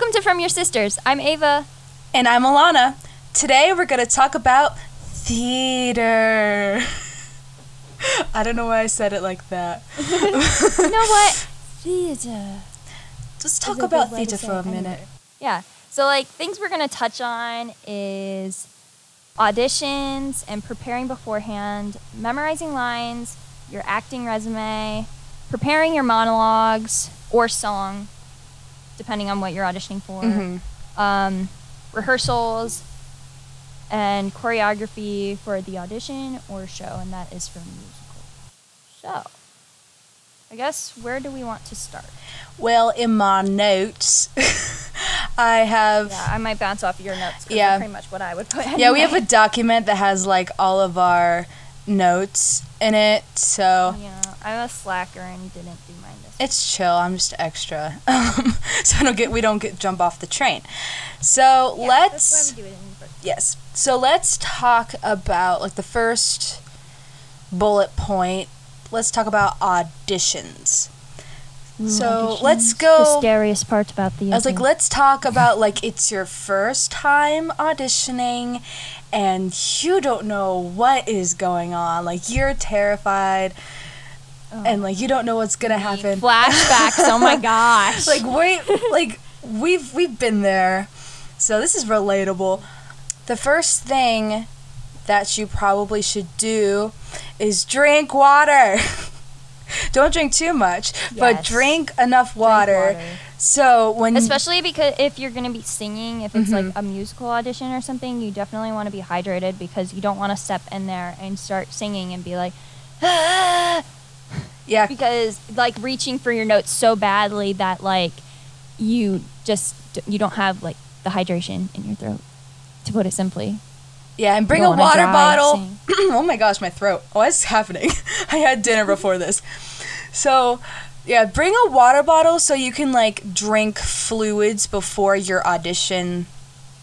Welcome to From Your Sisters. I'm Ava. And I'm Alana. Today we're going to talk about theater. I don't know why I said it like that. you know what? Theater. Let's talk about good way to theater for a minute. Yeah. So, like, things we're going to touch on is auditions and preparing beforehand, memorizing lines, your acting resume, preparing your monologues or song, depending on what you're auditioning for, Mhm. um, rehearsals, and choreography for the audition or show, and that is for musical. So, I guess where do we want to start? Well, in my notes, I have. Yeah, I might bounce off your notes because Yeah. pretty much what I would put. Yeah, we have a document that has like all of our notes in it, so Yeah, I'm a slacker and didn't do. It's chill. I'm just extra, um, so I don't get we don't get jump off the train. So Yeah, let's That's why we do it yes. So let's talk about like the first bullet point. Let's talk about auditions. So let's go. The go. scariest part about the. I was like, let's talk about like it's your first time auditioning and you don't know what is going on. Like you're terrified Oh. and like you don't know what's gonna happen. flashbacks. oh my gosh! like wait like we've we've been there. So this is relatable. The first thing that you probably should do is drink water. don't drink too much, but drink enough Drink water. So when Especially because if you're going to be singing, if it's like Mhm. a musical audition or something, you definitely want to be hydrated because you don't want to step in there and start singing and be like, "Ah," yeah, because like reaching for your notes so badly that like you just you don't have like the hydration in your throat. To put it simply, Yeah, and bring a water bottle. oh my gosh, my throat. Oh, What's happening? I had dinner before this. So, yeah, bring a water bottle so you can like drink fluids before your audition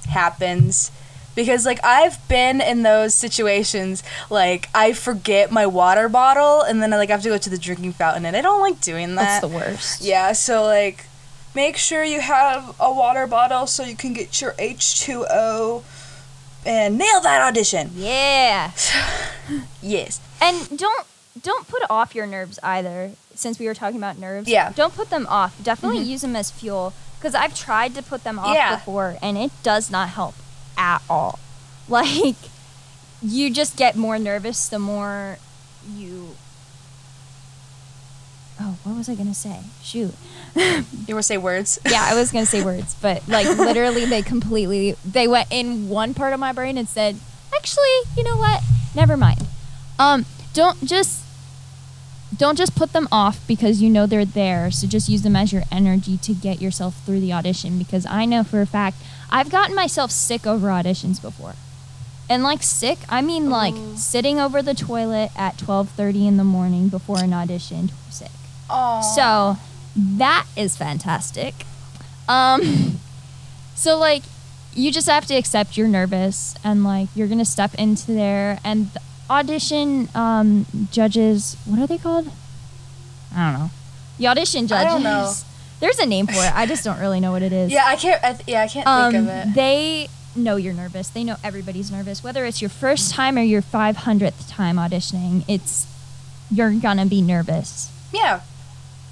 happens. Because like I've been in those situations, like I forget my water bottle and then I like have to go to the drinking fountain and I don't like doing that. that's the worst. Yeah, so like make sure you have a water bottle so you can get your H2O and nail that audition. Yeah. Yes. And don't don't put off your nerves either. Since we were talking about nerves, Yeah. don't put them off. Definitely Mhm. use them as fuel because I've tried to put them off Yeah. before, and it does not help at all. Like you just get more nervous the more you. Oh, what was I gonna say? Shoot. You to say words? yeah, I was gonna say words, but like literally, they completely they went in one part of my brain and said, "Actually, you know what? Never mind." Um, don't just don't just put them off because you know they're there. So just use them as your energy to get yourself through the audition. Because I know for a fact I've gotten myself sick over auditions before, and like sick, I mean like Ooh. sitting over the toilet at twelve thirty in the morning before an audition, sick. Oh. So that is fantastic. Um, so like you just have to accept you're nervous and like you're gonna step into there and the audition um, judges. What are they called? I don't know. The audition I judges. don't know. There's a name for it. I just don't really know what it is. Yeah, I can't. I th- yeah, I can't Um, think of it. they know you're nervous. They know everybody's nervous. Whether it's your first time or your 500th time auditioning, it's you're gonna be nervous. yeah,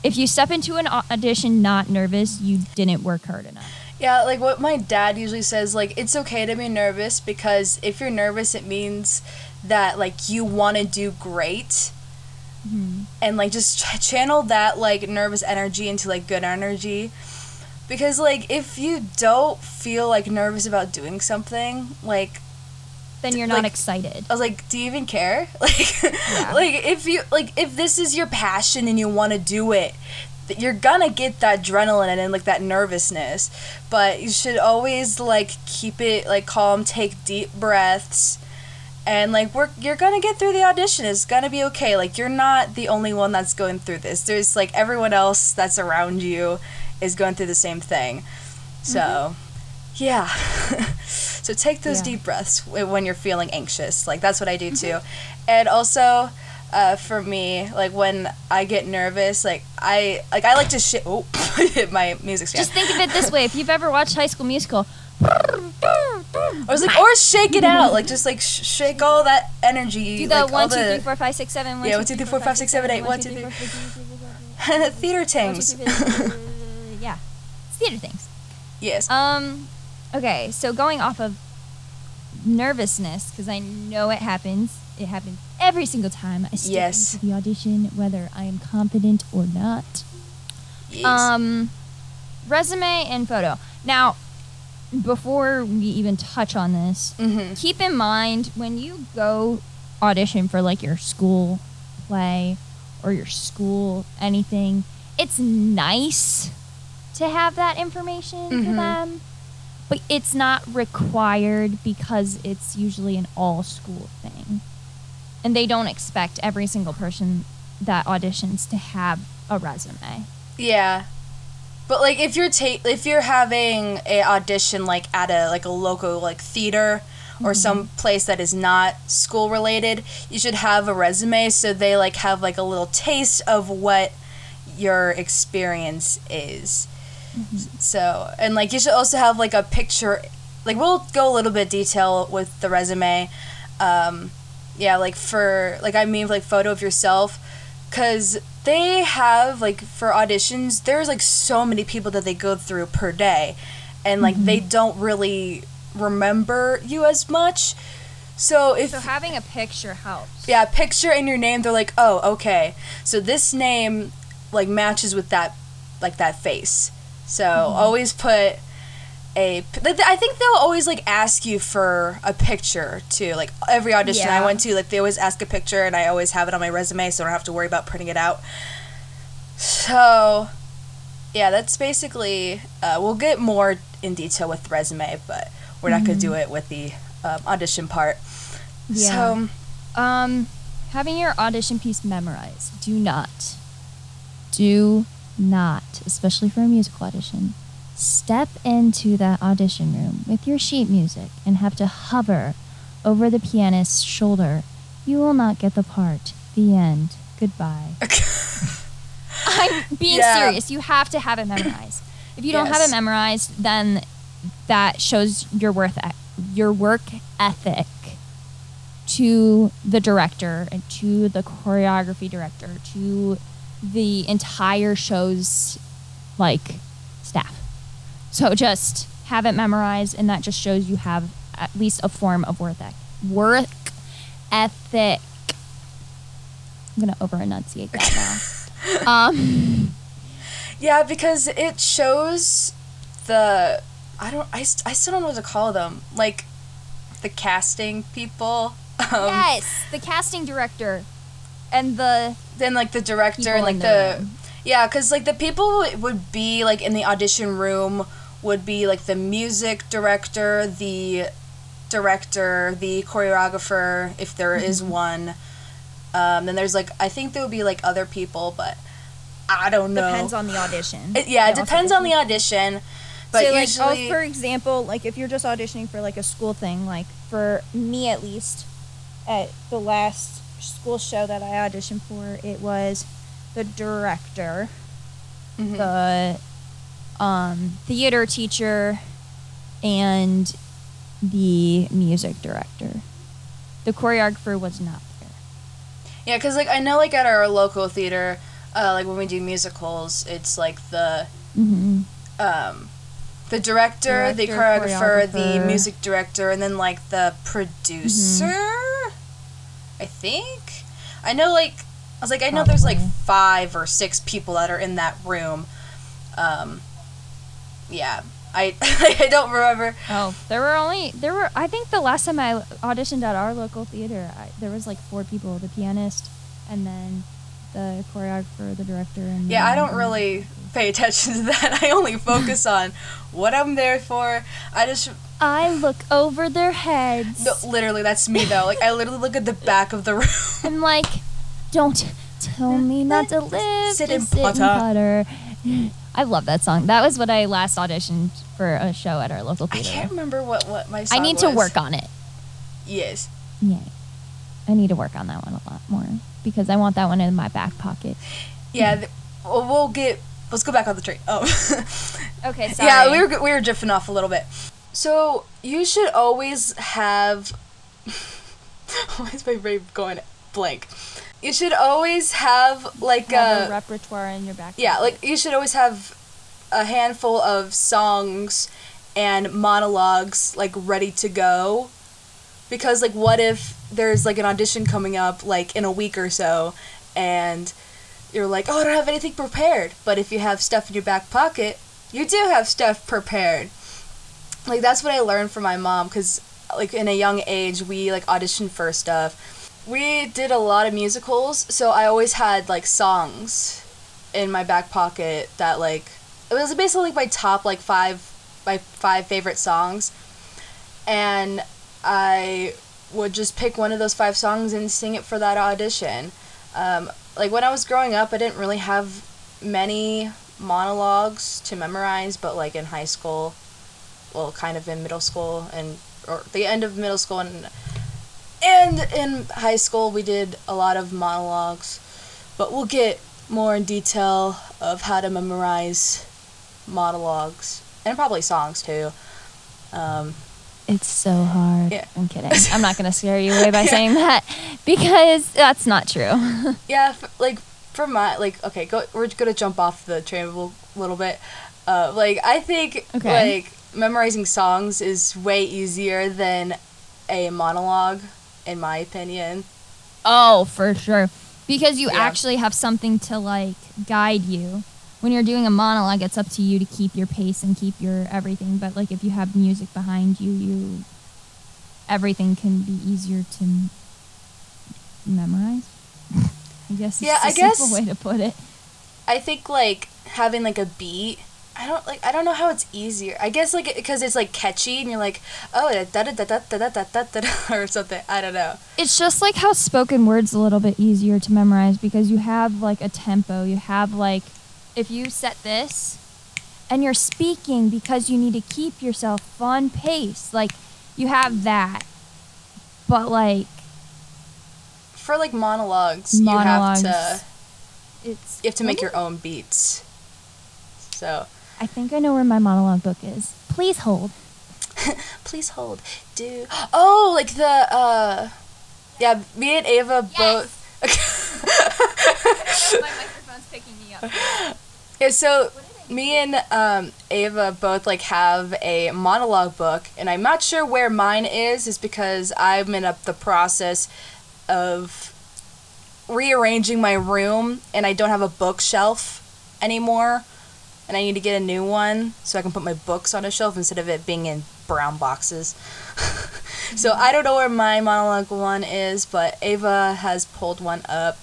If you step into an audition not nervous, you didn't work hard enough. yeah. Like what my dad usually says, like it's okay to be nervous because if you're nervous, it means that like you want to do great, and like just ch- channel that like nervous energy into like good energy. Because like if you don't feel like nervous about doing something, like Then you're not Like- excited. I was like, do you even care? Like, like if you like if this is your passion and you want to do it, you're gonna get that adrenaline and like that nervousness. But you should always like keep it like calm, take deep breaths, and like we're you're gonna get through the audition. It's gonna be okay. Like you're not the only one that's going through this. There's like everyone else that's around you is going through the same thing. So, yeah. so take those Yeah. deep breaths when you're feeling anxious. Like that's what I do too. And also, uh, for me, like when I get nervous, like I like I like to shit. Oh, hit my music stand. Just think of it this way: if you've ever watched High School Musical, I was like, or shake it out, like just like sh- shake all that energy. do the like, one, two, the three, four, five, six, seven. Yeah, one, two, three, four, five, six, seven, eight, one, two, three. four, five, six, seven, eight, one, two, theater things. four, five, six, seven, eight. Yeah, it's theater things. yes. Um, okay, so going off of nervousness, because I know it happens. It happens every single time I step Yes. into the audition, whether I am confident or not. yes. Um, resume and photo. Now, before we even touch on this, mm-hmm. keep in mind when you go audition for like your school play or your school anything, it's nice to have that information for Mhm. them, but it's not required because it's usually an all school thing. And they don't expect every single person that auditions to have a resume. Yeah. But like if you're ta- if you're having a audition like at a like a local like theater or some place that is not school related, you should have a resume so they like have like a little taste of what your experience is. So, and like you should also have like a picture like we'll go a little bit detail with the resume. Um yeah, like for like I mean like photo of yourself cuz they have like for auditions there's like so many people that they go through per day and like they mm-hmm. don't really remember you as much. So if So having a picture helps. yeah, picture in your name, they're like, "Oh, okay. So this name like matches with that like that face." So mm-hmm. always put a I think they'll always like ask you for a picture too. Like every audition I went to, like they always ask a picture and I always have it on my resume so I don't have to worry about printing it out. So yeah, that's basically uh, we'll get more in detail with the resume, but we're not going to do it with the um, audition part. Yeah. So Um, having your audition piece memorized. Do not, do not, especially for a musical audition, step into that audition room with your sheet music and have to hover over the pianist's shoulder. You will not get the part. The end. Goodbye. I'm being Yeah. serious. You have to have it memorized. If you don't have it memorized, then that shows your worth, your work ethic to the director and to the choreography director to the entire show's like staff. So just have it memorized, and that just shows you have at least a form of work ethic. Work ethic. I'm gonna over enunciate that now. um, Yeah, because it shows the I don't I, st- I still don't know what to call them. Like the casting people. Um, yes, the casting director and the Then like the director People and like in the, the room. yeah, because like the people who would be like in the audition room would be like the music director, the director, the choreographer, if there is Mm-hmm. one. Um, then there's like I think there would be like other people, but I don't know. Depends on the audition. It, yeah, it depends on the audition. But so, like, usually, oh, for example, like if you're just auditioning for like a school thing, like for me at least, at the last school show that I auditioned for, it was the director, Mhm. the um, theater teacher, and the music director. The choreographer was not there. Yeah, because like I know like at our local theater, uh, like when we do musicals, it's like the Mm-hmm. um, the director, the Director, choreographer, the music director, and then like the producer. I think I know like I was like I know there's like five or six people that are in that room. Um, yeah, I I don't remember. Oh, there were only there were. I think the last time I auditioned at our local theater, I, there was like four people: the pianist, and then the choreographer, the director, and Yeah, I don't the- really pay attention to that. I only focus on what I'm there for. I just I look over their heads. No, literally, that's me though. Like I literally look at the back of the room. I'm like, don't tell me not to live. Sit in sit Potter." Potter. I love that song. That was what I last auditioned for a show at our local I theater. can't remember what what my I need to work on it. Yes. Yay. I need to work on that one a lot more because I want that one in my back pocket. Yeah. Th- well, we'll get let's go back on the train. Oh, Okay, sorry. yeah, we were we were drifting off a little bit. Oh, Okay, sorry. yeah, we were we were drifting off a little bit. So you should always have. Why is my brain going blank? You should always have like have a a repertoire in your back. yeah, like you should always have a handful of songs and monologues like ready to go. Because like what if there's like an audition coming up like in a week or so and you're like, "Oh, I don't have anything prepared." But if you have stuff in your back pocket, you do have stuff prepared. Like that's what I learned from my mom cuz like in a young age we like auditioned for stuff. We did a lot of musicals, so I always had like songs in my back pocket that like it was basically like my top like five my five favorite songs. And i would just pick one of those five songs and sing it for that audition. Um, like when i was growing up i didn't really have many monologues to memorize but like in high school well kind of in middle school and or the end of middle school and and in high school we did a lot of monologues but we'll get more in detail of how to memorize monologues and probably songs too. Um, It's so hard. Yeah. I'm kidding. I'm not gonna scare you away by saying that because that's not true. yeah, f- like for my like okay, go we're gonna jump off the train a little, little bit. Uh, like I think Okay. like memorizing songs is way easier than a monologue, in my opinion. oh, for sure. Because you Yeah. actually have something to like guide you. When you're doing a monologue, it's up to you to keep your pace and keep your everything. But like if you have music behind you, you everything can be easier to m- memorize. I guess. Yeah, I a guess- way to put it. I think like having like a beat. I don't like. I don't know how it's easier. I guess like because it's like catchy and you're like, oh da da da da da da da da or something. I don't know. It's just like how spoken words a little bit easier to memorize because you have like a tempo. You have like if you set this and you're speaking because you need to keep yourself on pace. Like you have that. But like For like monologues, Monologues. you have to it's you have to make your own beats. So I think I know where my monologue book is. Please hold. please hold. Do oh like the uh yeah me and Ava both. my microphone's picking me up. Yeah, so me and um, Ava both like have a monologue book, and I'm not sure where mine is. Is because I'm in up the process of rearranging my room, and I don't have a bookshelf anymore, and I need to get a new one so I can put my books on a shelf instead of it being in brown boxes. so I don't know where my monologue one is, but Ava has pulled one up.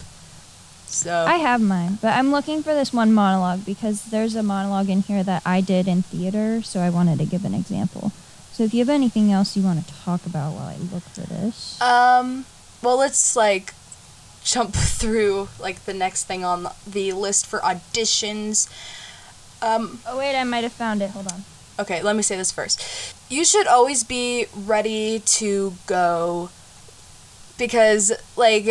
So I have mine, but I'm looking for this one monologue because there's a monologue in here that I did in theater, so I wanted to give an example. So if you have anything else you want to talk about while I look for this. Um, well, let's like jump through like the next thing on the list for auditions. Um, oh wait, I might have found it. Hold on. okay, let me say this first. You should always be ready to go because like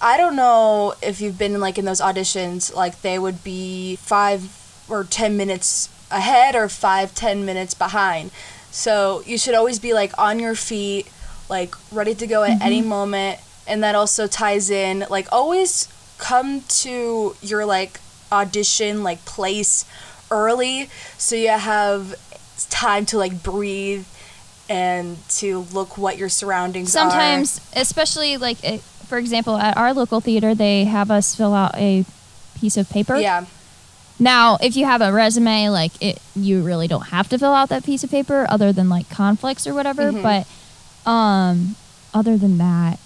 I don't know if you've been like in those auditions like they would be 5 or 10 minutes ahead or five ten minutes behind. So you should always be like on your feet, like ready to go at any moment. And that also ties in like always come to your like audition like place early so you have time to like breathe and to look what your surroundings are. Sometimes, especially like eh, for example, at our local theater, they have us fill out a piece of paper. Yeah. Now, if you have a resume, like it, you really don't have to fill out that piece of paper, other than like conflicts or whatever. Mhm. But, um, other than that,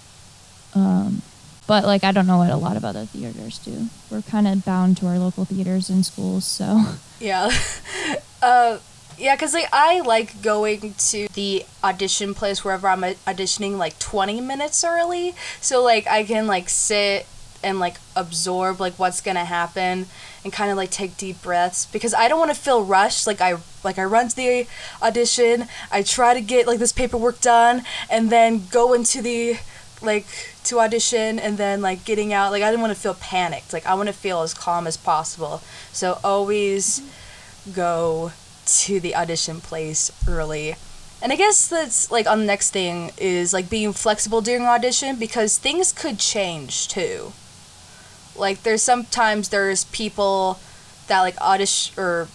um, but like I don't know what a lot of other theaters do. We're kind of bound to our local theaters and schools, so Yeah. uh, yeah, because like, I like going to the audition place wherever I'm auditioning like 20 minutes early. So like I can like sit and like absorb like what's gonna happen and kind of like take deep breaths because I don't want to feel rushed like I like I run to the audition I try to get like this paperwork done and then go into the like to audition and then like getting out like I didn't want to feel panicked. Like I want to feel as calm as possible. So always go to the audition place early. And I guess that's like on the next thing is like being flexible during audition because things could change too. Like there's sometimes there's people that like audition or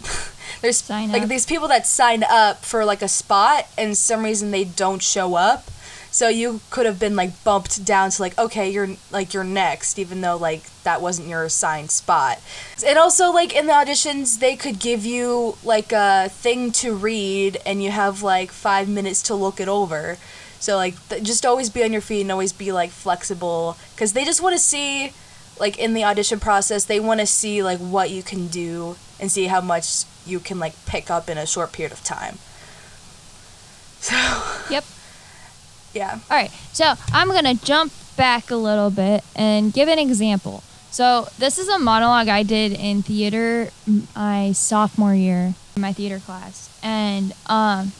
there's Sign like up. these people that sign up for like a spot and some reason they don't show up. So you could have been like bumped down to like okay you're like you're next even though like that wasn't your assigned spot. And also like in the auditions they could give you like a thing to read and you have like 5 minutes to look it over. So like th- just always be on your feet and always be like flexible cuz they just want to see like in the audition process they want to see like what you can do and see how much you can like pick up in a short period of time. So, Yep. Yeah. All right, so I'm gonna jump back a little bit and give an example. So this is a monologue I did in theater my sophomore year in my theater class, and um,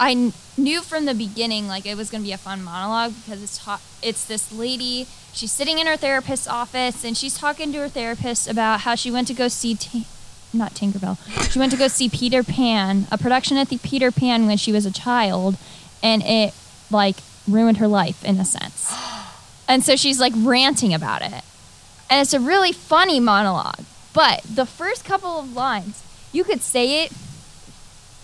I kn- knew from the beginning like it was gonna be a fun monologue because it's ta- it's this lady. She's sitting in her therapist's office and she's talking to her therapist about how she went to go see. T- not Tinkerbell. She went to go see Peter Pan, a production at the Peter Pan when she was a child, and it like ruined her life in a sense. And so she's like ranting about it. And it's a really funny monologue. But the first couple of lines, you could say it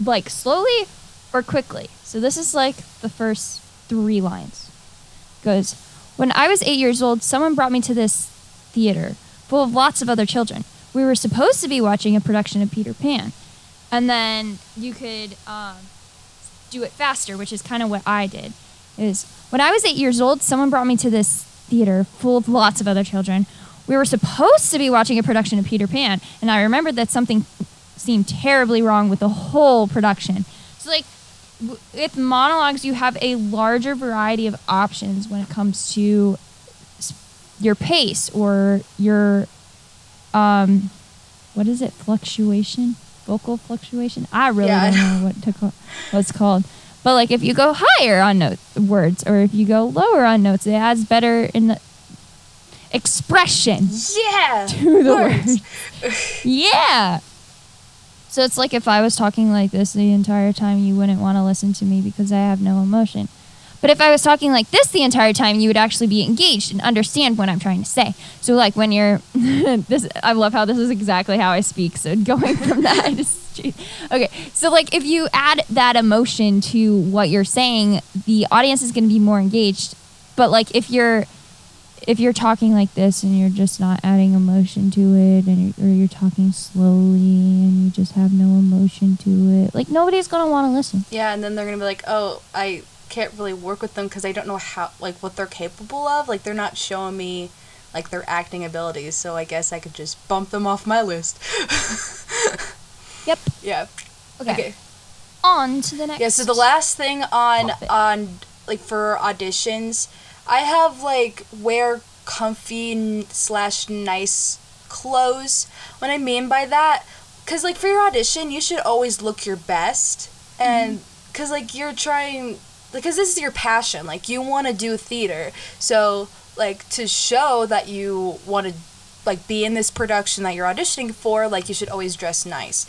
like slowly or quickly. So this is like the first three lines. Goes, When I was eight years old, someone brought me to this theater full of lots of other children. We were supposed to be watching a production of Peter Pan. And then you could um, do it faster, which is kind of what I did. Is when I was eight years old, someone brought me to this theater full of lots of other children. We were supposed to be watching a production of Peter Pan, and I remembered that something seemed terribly wrong with the whole production. So, like, with monologues, you have a larger variety of options when it comes to your pace or your, um, what is it, fluctuation? Vocal fluctuation? I really Yeah, don't know what to call, what it's called. But like if you go higher on note words or if you go lower on notes, it adds better in the expression Yeah. to the words. words. yeah. So it's like if I was talking like this the entire time, you wouldn't want to listen to me because I have no emotion. But if I was talking like this the entire time, you would actually be engaged and understand what I'm trying to say. So like when you're this I love how this is exactly how I speak. So going from that Okay. So like if you add that emotion to what you're saying, the audience is going to be more engaged. But like if you're if you're talking like this and you're just not adding emotion to it and you're, or you're talking slowly and you just have no emotion to it like nobody's going to want to listen Yeah, and then they're gonna be like, oh, I can't really work with them because I don't know how, like, what they're capable of. Like, they're not showing me, like, their acting abilities. So I guess I could just bump them off my list. yep yeah. okay, Okay. on to the next Yeah. So the last thing on Topic. on like for auditions, I have like wear comfy slash nice clothes. What I mean by that, because like for your audition, you should always look your best, and mm-hmm. because like you're trying, because this is your passion. Like you want to do theater, so like to show that you want to like be in this production that you're auditioning for, like you should always dress nice.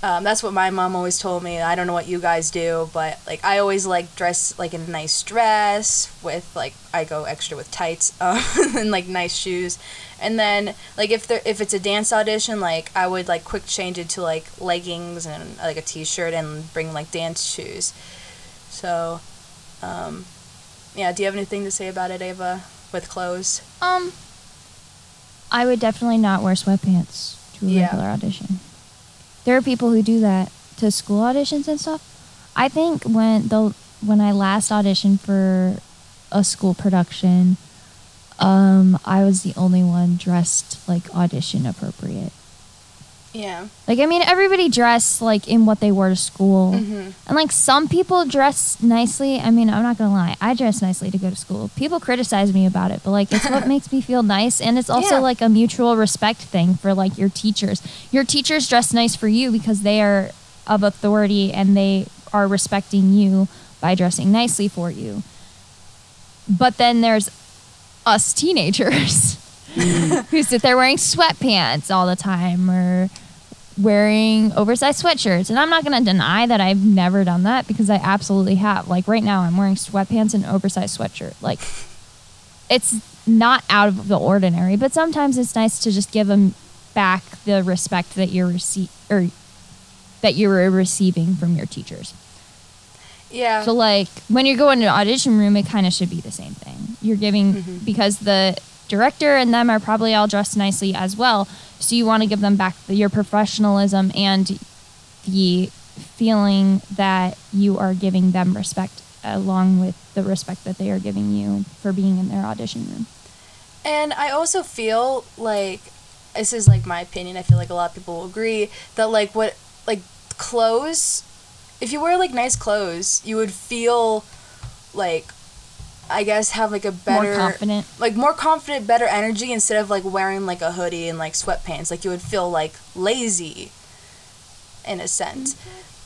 Um, that's what my mom always told me. I don't know what you guys do, but like I always like dress like in a nice dress with like I go extra with tights um, and like nice shoes, and then like if there if it's a dance audition, like I would like quick change it to like leggings and like a t-shirt and bring like dance shoes. So, um, yeah. Do you have anything to say about it, Ava, with clothes? um i would definitely not wear sweatpants to a Yeah. regular audition there are people who do that to school auditions and stuff i think when the when i last auditioned for a school production um i was the only one dressed like audition appropriate Yeah. Like I mean, everybody dressed like in what they wore to school, Mhm. and like some people dress nicely. I mean, I'm not gonna lie, I dress nicely to go to school. People criticize me about it, but like it's what makes me feel nice, and it's also Yeah. like a mutual respect thing for like your teachers. Your teachers dress nice for you because they are of authority and they are respecting you by dressing nicely for you. but then there's us teenagers who sit there wearing sweatpants all the time or wearing oversized sweatshirts. And I'm not going to deny that I've never done that because I absolutely have. Like right now, I'm wearing sweatpants and oversized sweatshirt. Like it's not out of the ordinary, but sometimes it's nice to just give them back the respect that you're rece- or that you were receiving from your teachers. Yeah. So like when you're going to an audition room, it kind of should be the same thing. You're giving Mhm. because the director and them are probably all dressed nicely as well. So you want to give them back the, your professionalism and the feeling that you are giving them respect along with the respect that they are giving you for being in their audition room. And I also feel like this is like my opinion. I feel like a lot of people will agree that like what like clothes, if you wear like nice clothes, you would feel like I guess have like a better More confident. like more confident, better energy instead of like wearing like a hoodie and like sweatpants. Like you would feel like lazy in a sense.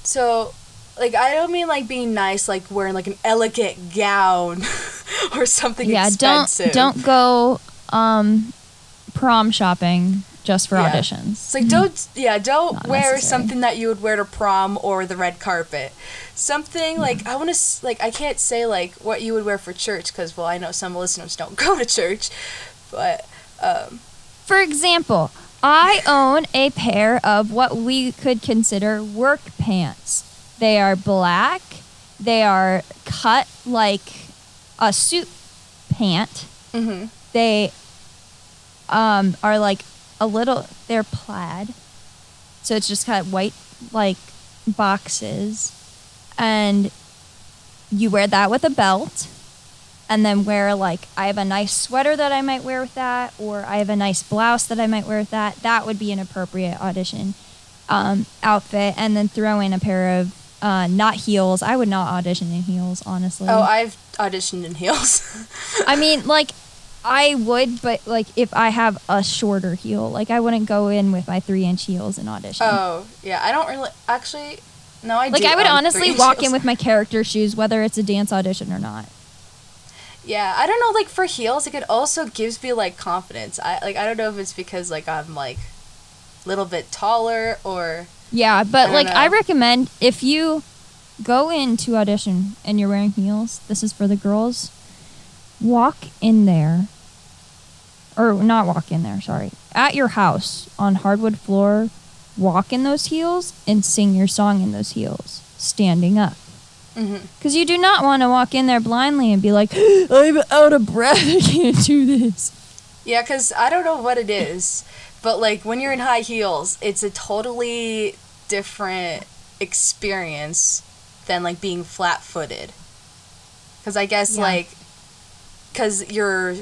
So like I don't mean like being nice like wearing like an elegant gown or something yeah, expensive. don't don't go um, prom shopping just for Yeah. auditions. It's like don't yeah, don't Not wear necessary. something that you would wear to prom or the red carpet. Something like I want to like I can't say like what you would wear for church cuz well I know some listeners don't go to church, but um For example, I own a pair of what we could consider work pants. They are black. They are cut like a suit pant. mhm. They um, are like a little. They're plaid, so it's just kind of white like boxes, and you wear that with a belt and then wear like I have a nice sweater that I might wear with that, or I have a nice blouse that I might wear with that. That would be an appropriate audition um, outfit, and then throw in a pair of uh, not heels. I would not audition in heels, honestly. Oh, I've auditioned in heels. I mean, like I would, but like if I have a shorter heel, like I wouldn't go in with my three inch heels and audition. oh, yeah, I don't really actually no, I like I would honestly walk heels. in with my character shoes, whether it's a dance audition or not. Yeah, I don't know. Like for heels, like it also gives me like confidence. I like I don't know if it's because like I'm like a little bit taller or Yeah, but I like don't I recommend if you go into audition and you're wearing heels, this is for the girls. Walk in there, or not walk in there. Sorry, at your house on hardwood floor. Walk in those heels and sing your song in those heels, standing up. hmm Because you do not want to walk in there blindly and be like, I'm out of breath. I can't do this. Yeah, because I don't know what it is, but like when you're in high heels, it's a totally different experience than like being flat footed. Because I guess Yeah. like, because your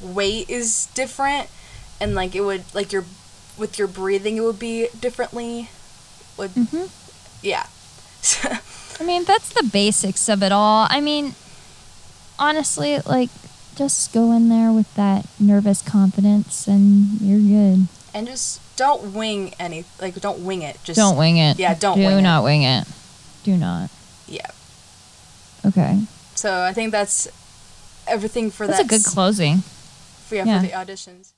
weight is different, and like it would, like your, with your breathing, it would be differently. Would, mm-hmm. yeah. I mean, that's the basics of it all. I mean, honestly, like, just go in there with that nervous confidence and you're good. and just don't wing any, like don't wing it. Just don't wing it. yeah, don't Do wing it. not wing it. Do not. Yeah. Okay. So I think that's everything for That's that. That's a good closing. for, yeah, Yeah. for the auditions.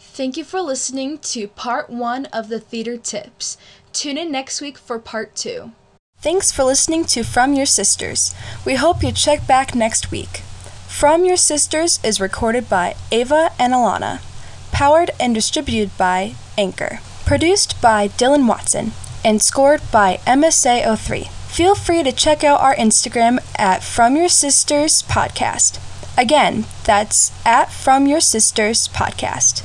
Thank you for listening to part one of the theater tips. Tune in next week for part two. Thanks for listening to From Your Sisters. We hope you check back next week. From Your Sisters is recorded by Ava and Alana, powered and distributed by Anchor, produced by Dylan Watson, and scored by MSA03. Feel free to check out our Instagram at From Your Sisters Podcast. Again, that's at From Your Sisters Podcast.